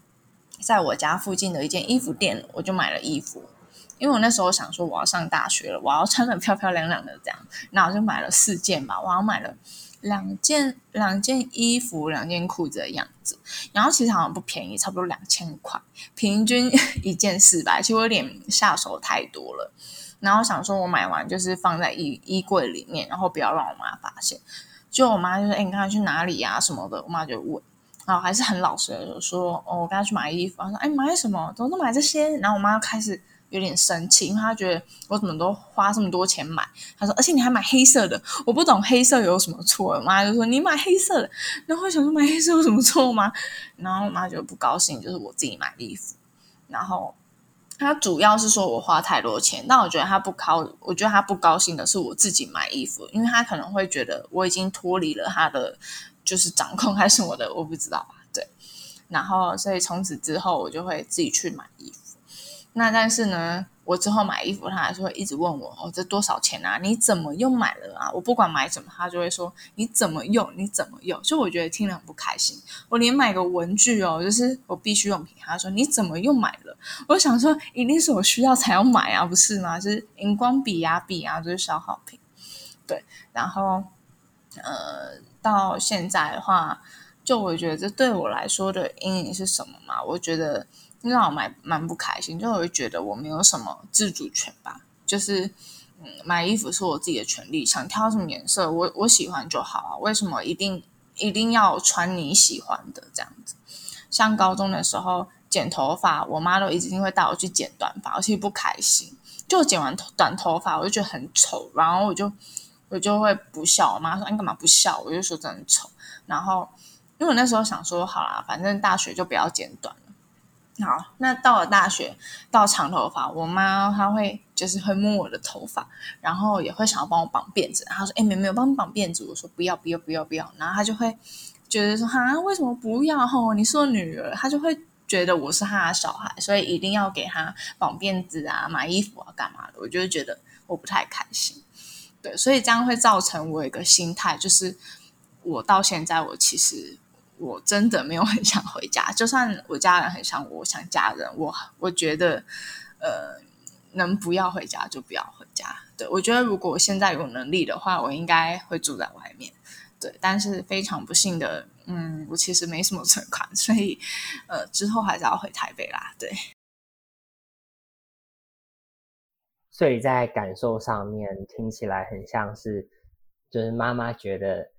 Speaker 3: 在我家附近的一间衣服店，我就买了衣服。因为我那时候想说我要上大学了，我要穿的漂漂亮亮的这样，那我就买了四件吧，我要买了两件两件衣服，两件裤子的样子，然后其实好像不便宜，差不多两千块，平均一件四百，其实我有点下手太多了。然后想说我买完就是放在衣衣柜里面，然后不要让我妈发现。就我妈就说：“哎，你刚才去哪里呀？什么的？”我妈就问。然后还是很老实的说：“哦，我刚才去买衣服。”她说：“哎，买什么？怎么都买这些？”然后我妈开始有点生气，因为她觉得我怎么都花这么多钱买。她说：“而且你还买黑色的，我不懂黑色有什么错。”我妈就说：“你买黑色的。”然后想说：“买黑色有什么错吗？”然后我妈就不高兴，就是我自己买衣服。然后。他主要是说我花太多钱，但我觉得他不高，我觉得他不高兴的是我自己买衣服，因为他可能会觉得我已经脱离了他的就是掌控还是我的，我不知道吧？对，然后所以从此之后我就会自己去买衣服。那但是呢，我之后买衣服，他还是会一直问我哦，这多少钱啊？你怎么又买了啊？我不管买什么，他就会说你怎么用？你怎么用？就我觉得听了很不开心。我连买个文具哦，就是我必须用品，他说你怎么又买了？我想说一定是我需要才要买啊，不是吗？就是荧光笔呀、笔啊，就是消耗品。对，然后呃，到现在的话，就我觉得这对我来说的阴影是什么嘛？我觉得。让我买蛮不开心，就我会觉得我没有什么自主权吧。就是，嗯，买衣服是我自己的权利，想挑什么颜色，我我喜欢就好啊。为什么一定一定要穿你喜欢的这样子？像高中的时候剪头发，我妈都一直会带我去剪短发，我其实不开心。就剪完短头发，我就觉得很丑，然后我就我就会不笑。我妈说：“你干嘛不笑？”我就说：“真的丑。”然后因为我那时候想说：“好啦，反正大学就不要剪短了。”好，那到了大学，到长头发，我妈她会就是会摸我的头发，然后也会想要帮我绑辫子。她说：“哎，妹妹，我帮你绑辫子。”我说：“不要，不要，不要，不要。”然后她就会觉得说：“哈，为什么不要？吼，你是我女儿。”她就会觉得我是她的小孩，所以一定要给她绑辫子啊，买衣服啊，干嘛的？我就会觉得我不太开心。对，所以这样会造成我一个心态，就是我到现在，我其实。我真的没有很想回家，就算我家人很想我，想家人，我我觉得，呃，能不要回家就不要回家。对我觉得，如果我现在有能力的话，我应该会住在外面。对，但是非常不幸的，嗯，我其实没什么存款，所以，呃，之后还是要回台北啦。对，
Speaker 2: 所以在感受上面听起来很像是，就是妈妈觉得，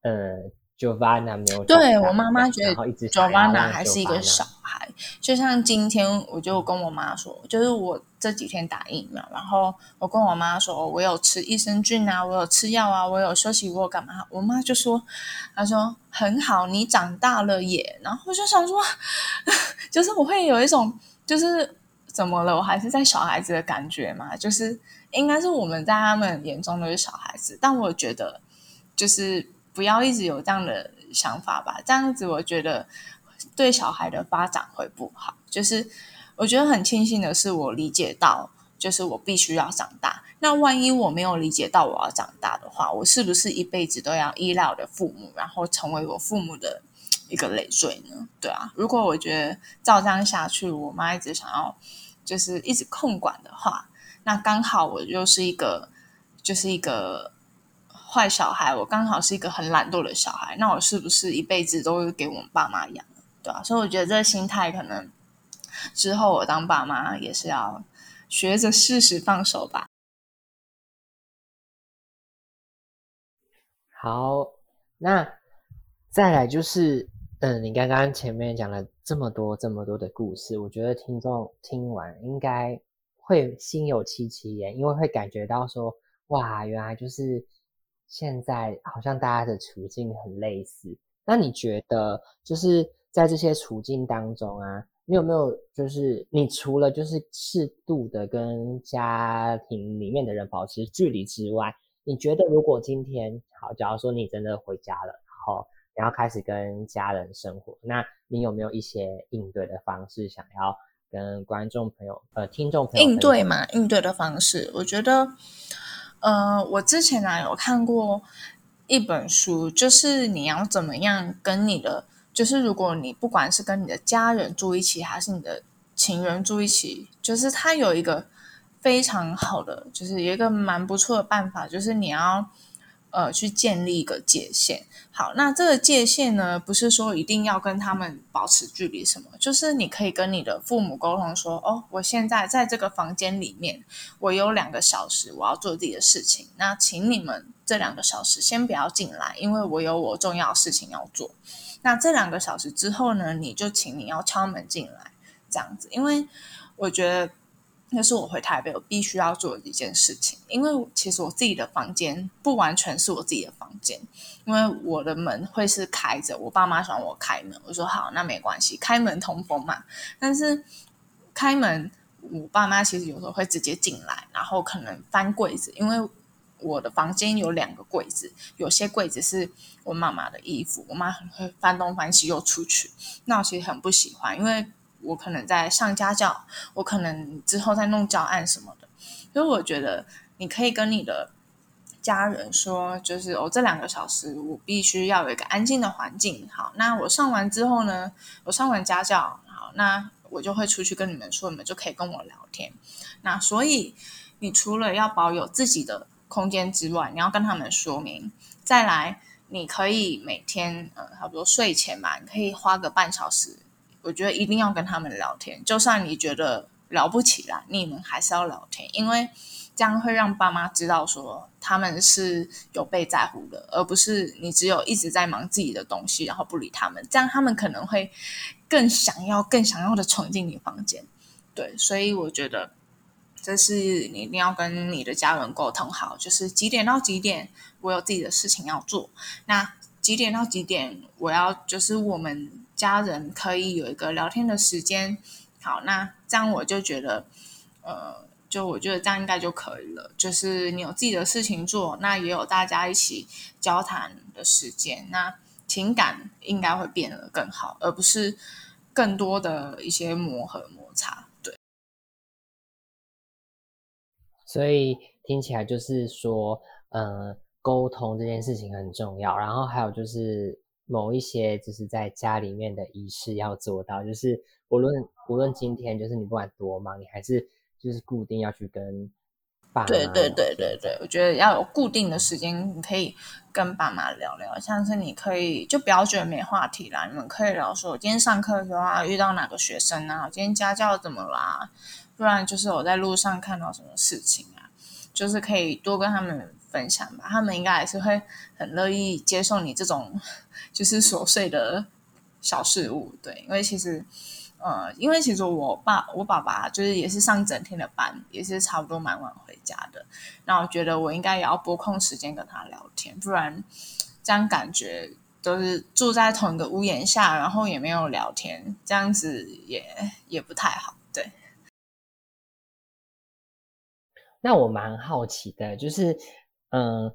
Speaker 2: 呃。Giovanna 没有
Speaker 3: 对我妈妈觉得
Speaker 2: Giovanna
Speaker 3: 还是一个小孩，就像今天我就跟我妈说，就是我这几天打疫苗，然后我跟我妈说，我有吃益生菌啊，我有吃药啊，我有休息过干嘛？我妈就说，她说很好，你长大了耶。然后我就想说，就是我会有一种就是怎么了，我还是在小孩子的感觉嘛，就是应该是我们在他们眼中都是小孩子，但我觉得就是。不要一直有这样的想法吧，这样子我觉得对小孩的发展会不好。就是我觉得很庆幸的是，我理解到，就是我必须要长大。那万一我没有理解到我要长大的话，我是不是一辈子都要依赖我的父母，然后成为我父母的一个累赘呢？对啊，如果我觉得照这样下去，我妈一直想要就是一直控管的话，那刚好我又是一个，就是一个。坏小孩，我刚好是一个很懒惰的小孩，那我是不是一辈子都给我们爸妈养？对啊，所以我觉得这个心态可能之后我当爸妈也是要学着适时放手吧。
Speaker 2: 好，那再来就是，嗯，你刚刚前面讲了这么多这么多的故事，我觉得听众听完应该会心有戚戚焉，因为会感觉到说，哇，原来就是。现在好像大家的处境很类似，那你觉得就是在这些处境当中啊，你有没有就是你除了就是适度的跟家庭里面的人保持距离之外，你觉得如果今天好，假如说你真的回家了，然后你要开始跟家人生活，那你有没有一些应对的方式，想要跟观众朋友呃听众朋友
Speaker 3: 应对嘛？应对的方式，我觉得。呃，我之前呢有看过一本书，就是你要怎么样跟你的，就是如果你不管是跟你的家人住一起，还是你的情人住一起，就是他有一个非常好的，就是有一个蛮不错的办法，就是你要呃去建立一个界限。好，那这个界限呢，不是说一定要跟他们保持距离什么，就是你可以跟你的父母沟通说，哦，我现在在这个房间里面，我有两个小时，我要做自己的事情，那请你们这两个小时先不要进来，因为我有我重要的事情要做。那这两个小时之后呢，你就请你要敲门进来，这样子，因为我觉得。那是我回台北我必须要做的一件事情，因为其实我自己的房间不完全是我自己的房间，因为我的门会是开着，我爸妈想我开门，我说好，那没关系，开门通风嘛。但是开门，我爸妈其实有时候会直接进来，然后可能翻柜子，因为我的房间有两个柜子，有些柜子是我妈妈的衣服，我妈很会翻东翻西又出去，那我其实很不喜欢，因为。我可能在上家教，我可能之后再弄教案什么的，所以我觉得你可以跟你的家人说，就是我这两个小时我必须要有一个安静的环境。好，那我上完之后呢，我上完家教，好，那我就会出去跟你们说，你们就可以跟我聊天。那所以你除了要保有自己的空间之外，你要跟他们说明，再来你可以每天呃，差不多睡前吧，你可以花个半小时。我觉得一定要跟他们聊天，就算你觉得聊不起来，你们还是要聊天，因为这样会让爸妈知道说他们是有被在乎的，而不是你只有一直在忙自己的东西，然后不理他们，这样他们可能会更想要、更想要的闯进你房间。对，所以我觉得这是你一定要跟你的家人沟通好，就是几点到几点我有自己的事情要做，那几点到几点我要就是我们。家人可以有一个聊天的时间，好，那这样我就觉得，呃，就我觉得这样应该就可以了。就是你有自己的事情做，那也有大家一起交谈的时间，那情感应该会变得更好，而不是更多的一些磨合摩擦。对，
Speaker 2: 所以听起来就是说，呃，沟通这件事情很重要，然后还有就是。某一些就是在家里面的仪式要做到，就是无论无论今天就是你不管多忙，你还是就是固定要去跟爸妈。
Speaker 3: 对对对对对，我觉得要有固定的时间，你可以跟爸妈聊聊，像是你可以就不要觉得没话题啦，你们可以聊说，我今天上课的时候啊遇到哪个学生啊，我今天家教怎么啦？不然就是我在路上看到什么事情啊，就是可以多跟他们。分享吧，他们应该还是会很乐意接受你这种 就是琐碎的小事物，对，因为其实，呃，因为其实我爸我爸爸就是也是上整天的班，也是差不多蛮晚回家的，那我觉得我应该也要拨空时间跟他聊天，不然这样感觉都是住在同一个屋檐下，然后也没有聊天，这样子也也不太好，对。
Speaker 2: 那我蛮好奇的，就是。嗯，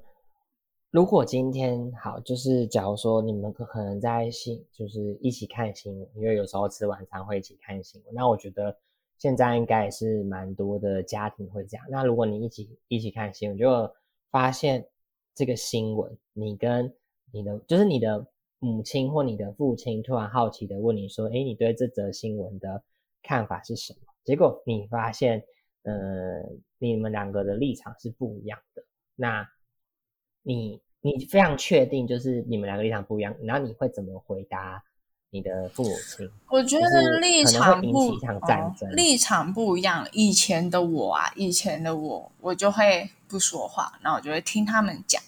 Speaker 2: 如果今天好，就是假如说你们可能在新，就是一起看新闻，因为有时候吃晚餐会一起看新闻。那我觉得现在应该也是蛮多的家庭会这样。那如果你一起一起看新闻，就发现这个新闻，你跟你的就是你的母亲或你的父亲突然好奇的问你说：“哎，你对这则新闻的看法是什么？”结果你发现，呃，你们两个的立场是不一样的。那，你你非常确定就是你们两个立场不一样，然后你会怎么回答你的父母亲？
Speaker 3: 我觉得立场不
Speaker 2: 争，
Speaker 3: 立场不一样。以前的我啊，以前的我，我就会不说话，然后我就会听他们讲。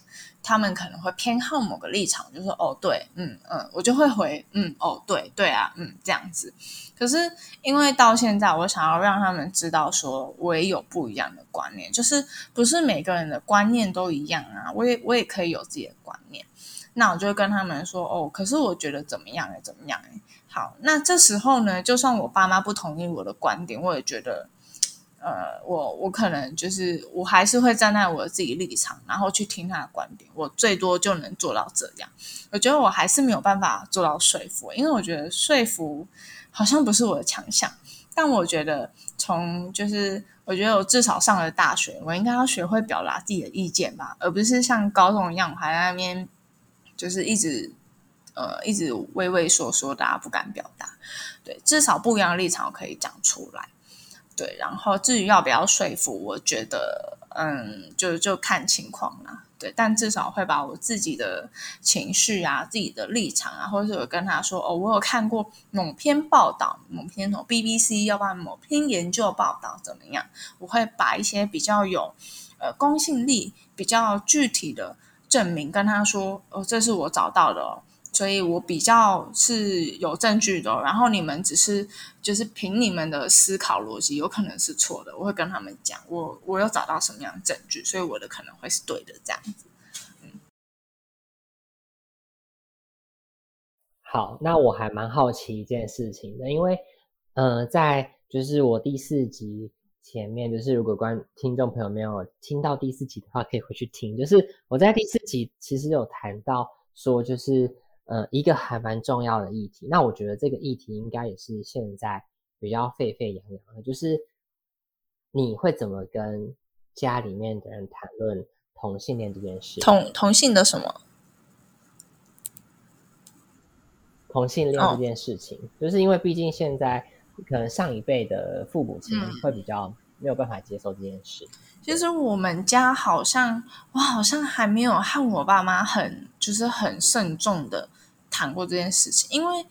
Speaker 3: 他们可能会偏好某个立场，就说哦对，嗯嗯，我就会回嗯哦对对啊，嗯这样子。可是因为到现在，我想要让他们知道，说我也有不一样的观念，就是不是每个人的观念都一样啊。我也我也可以有自己的观念。那我就会跟他们说哦，可是我觉得怎么样哎，怎么样哎。好，那这时候呢，就算我爸妈不同意我的观点，我也觉得。呃，我我可能就是我还是会站在我自己立场，然后去听他的观点。我最多就能做到这样。我觉得我还是没有办法做到说服，因为我觉得说服好像不是我的强项。但我觉得从就是我觉得我至少上了大学，我应该要学会表达自己的意见吧，而不是像高中一样还在那边就是一直呃一直畏畏缩缩，大家不敢表达。对，至少不一样的立场可以讲出来。对，然后至于要不要说服，我觉得嗯，就就看情况啦。对，但至少会把我自己的情绪啊、自己的立场啊，或者是我跟他说哦，我有看过某篇报道、某篇某 BBC，要不然某篇研究报道怎么样，我会把一些比较有呃公信力、比较具体的证明跟他说哦，这是我找到的哦。所以我比较是有证据的，然后你们只是就是凭你们的思考逻辑，有可能是错的。我会跟他们讲，我我有找到什么样的证据，所以我的可能会是对的，这样子。嗯，
Speaker 2: 好，那我还蛮好奇一件事情的，因为呃，在就是我第四集前面，就是如果观听众朋友没有听到第四集的话，可以回去听。就是我在第四集其实有谈到说，就是。呃，一个还蛮重要的议题，那我觉得这个议题应该也是现在比较沸沸扬扬的，就是你会怎么跟家里面的人谈论同性恋这件事？
Speaker 3: 同同性的什么？
Speaker 2: 同性恋这件事情，就是因为毕竟现在可能上一辈的父母亲会比较没有办法接受这件事。
Speaker 3: 其实我们家好像，我好像还没有和我爸妈很就是很慎重的。谈过这件事情，因为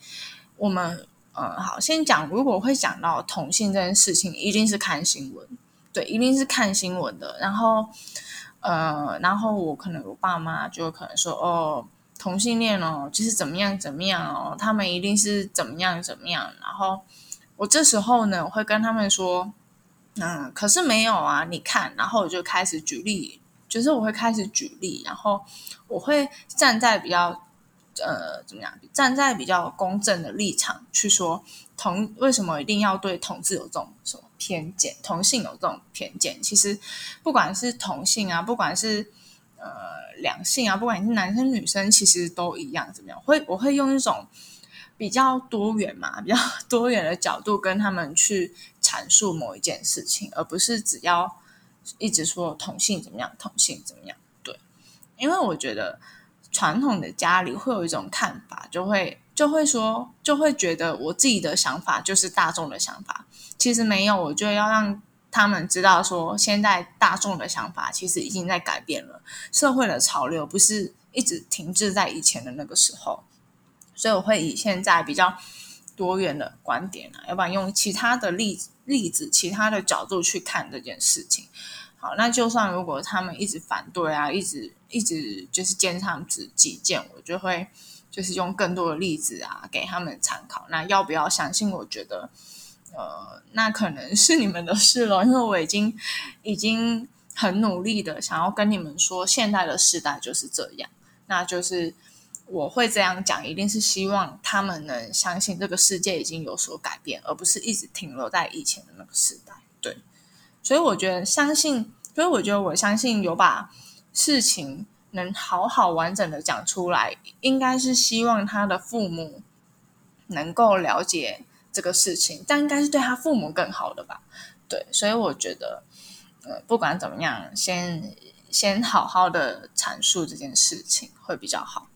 Speaker 3: 我们，呃，好，先讲，如果会讲到同性这件事情，一定是看新闻，对，一定是看新闻的。然后，呃，然后我可能我爸妈就可能说，哦，同性恋哦，就是怎么样怎么样哦，他们一定是怎么样怎么样。然后我这时候呢，我会跟他们说，嗯，可是没有啊，你看，然后我就开始举例，就是我会开始举例，然后我会站在比较。呃，怎么样？站在比较公正的立场去说同为什么一定要对同志有这种什么偏见？同性有这种偏见？其实不管是同性啊，不管是呃两性啊，不管你是男生女生，其实都一样。怎么样？会我会用一种比较多元嘛，比较多元的角度跟他们去阐述某一件事情，而不是只要一直说同性怎么样，同性怎么样？对，因为我觉得。传统的家里会有一种看法，就会就会说，就会觉得我自己的想法就是大众的想法。其实没有，我就要让他们知道，说现在大众的想法其实已经在改变了，社会的潮流不是一直停滞在以前的那个时候。所以我会以现在比较多元的观点啊，要不然用其他的例子例子、其他的角度去看这件事情。好，那就算如果他们一直反对啊，一直一直就是坚持他们自己见，我就会就是用更多的例子啊给他们参考。那要不要相信？我觉得，呃，那可能是你们的事了，因为我已经已经很努力的想要跟你们说，现在的时代就是这样。那就是我会这样讲，一定是希望他们能相信这个世界已经有所改变，而不是一直停留在以前的那个时代。对。所以我觉得相信，所以我觉得我相信有把事情能好好完整的讲出来，应该是希望他的父母能够了解这个事情，但应该是对他父母更好的吧？对，所以我觉得，呃，不管怎么样，先先好好的阐述这件事情会比较好。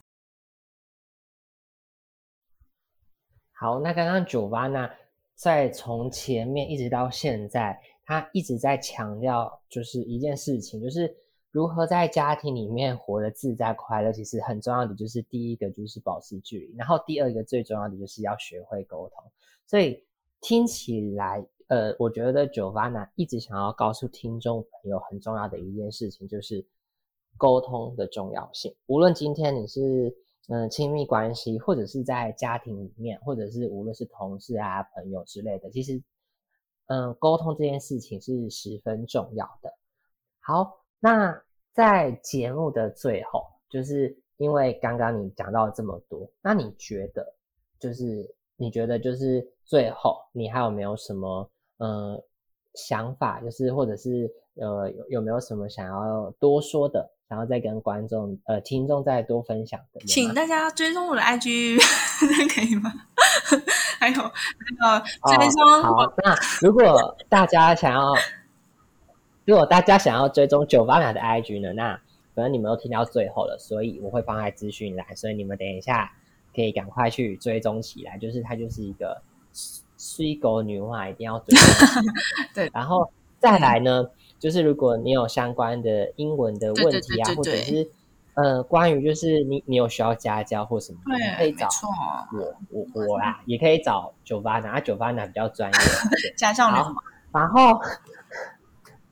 Speaker 2: 好，那刚刚九八呢，在从前面一直到现在。他一直在强调，就是一件事情，就是如何在家庭里面活得自在快乐。其实很重要的就是第一个就是保持距离，然后第二个最重要的就是要学会沟通。所以听起来，呃，我觉得九八呢一直想要告诉听众朋友很重要的一件事情，就是沟通的重要性。无论今天你是嗯亲密关系，或者是在家庭里面，或者是无论是同事啊、朋友之类的，其实。嗯，沟通这件事情是十分重要的。好，那在节目的最后，就是因为刚刚你讲到这么多，那你觉得，就是你觉得，就是最后你还有没有什么嗯想法，就是或者是呃有有没有什么想要多说的，想要再跟观众呃听众再多分享的？
Speaker 3: 请大家追踪我的 IG，可以吗？还有那个追踪
Speaker 2: 好，那如果大家想要，如果大家想要追踪九八秒的 IG 呢？那可能你们都听到最后了，所以我会放在资讯栏，所以你们等一下可以赶快去追踪起来。就是它就是一个水狗女话一定要追踪。
Speaker 3: 对，
Speaker 2: 然后再来呢，就是如果你有相关的英文的问题啊，或者是呃关于就是你你有需要家教或什么的，你可，以找我我我啦，也可以找九八男，啊九八男比较专业。对
Speaker 3: 家教流
Speaker 2: 好然后，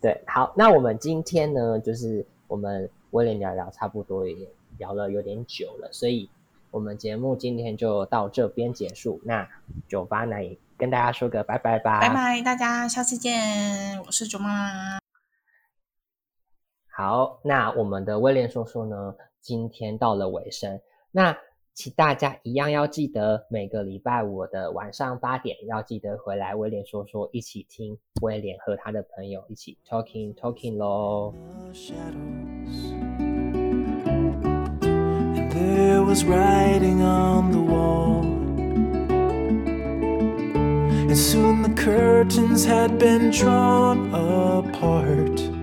Speaker 2: 对，好，那我们今天呢，就是我们威廉聊聊，差不多也聊了有点久了，所以我们节目今天就到这边结束。那九八男也跟大家说个拜拜吧，
Speaker 3: 拜。拜，大家下次见，我是卓妈。
Speaker 2: 好，那我们的威廉说说呢，今天到了尾声，那请大家一样要记得每个礼拜五的晚上八点要记得回来威廉说说，一起听威廉和他的朋友一起 talking talking 喽。
Speaker 1: the shadows. There was writing on the wall. And soon the curtains had been drawn apart.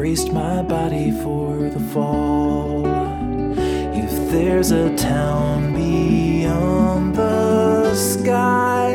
Speaker 1: braced my body for the fall. If there's a town beyond the sky,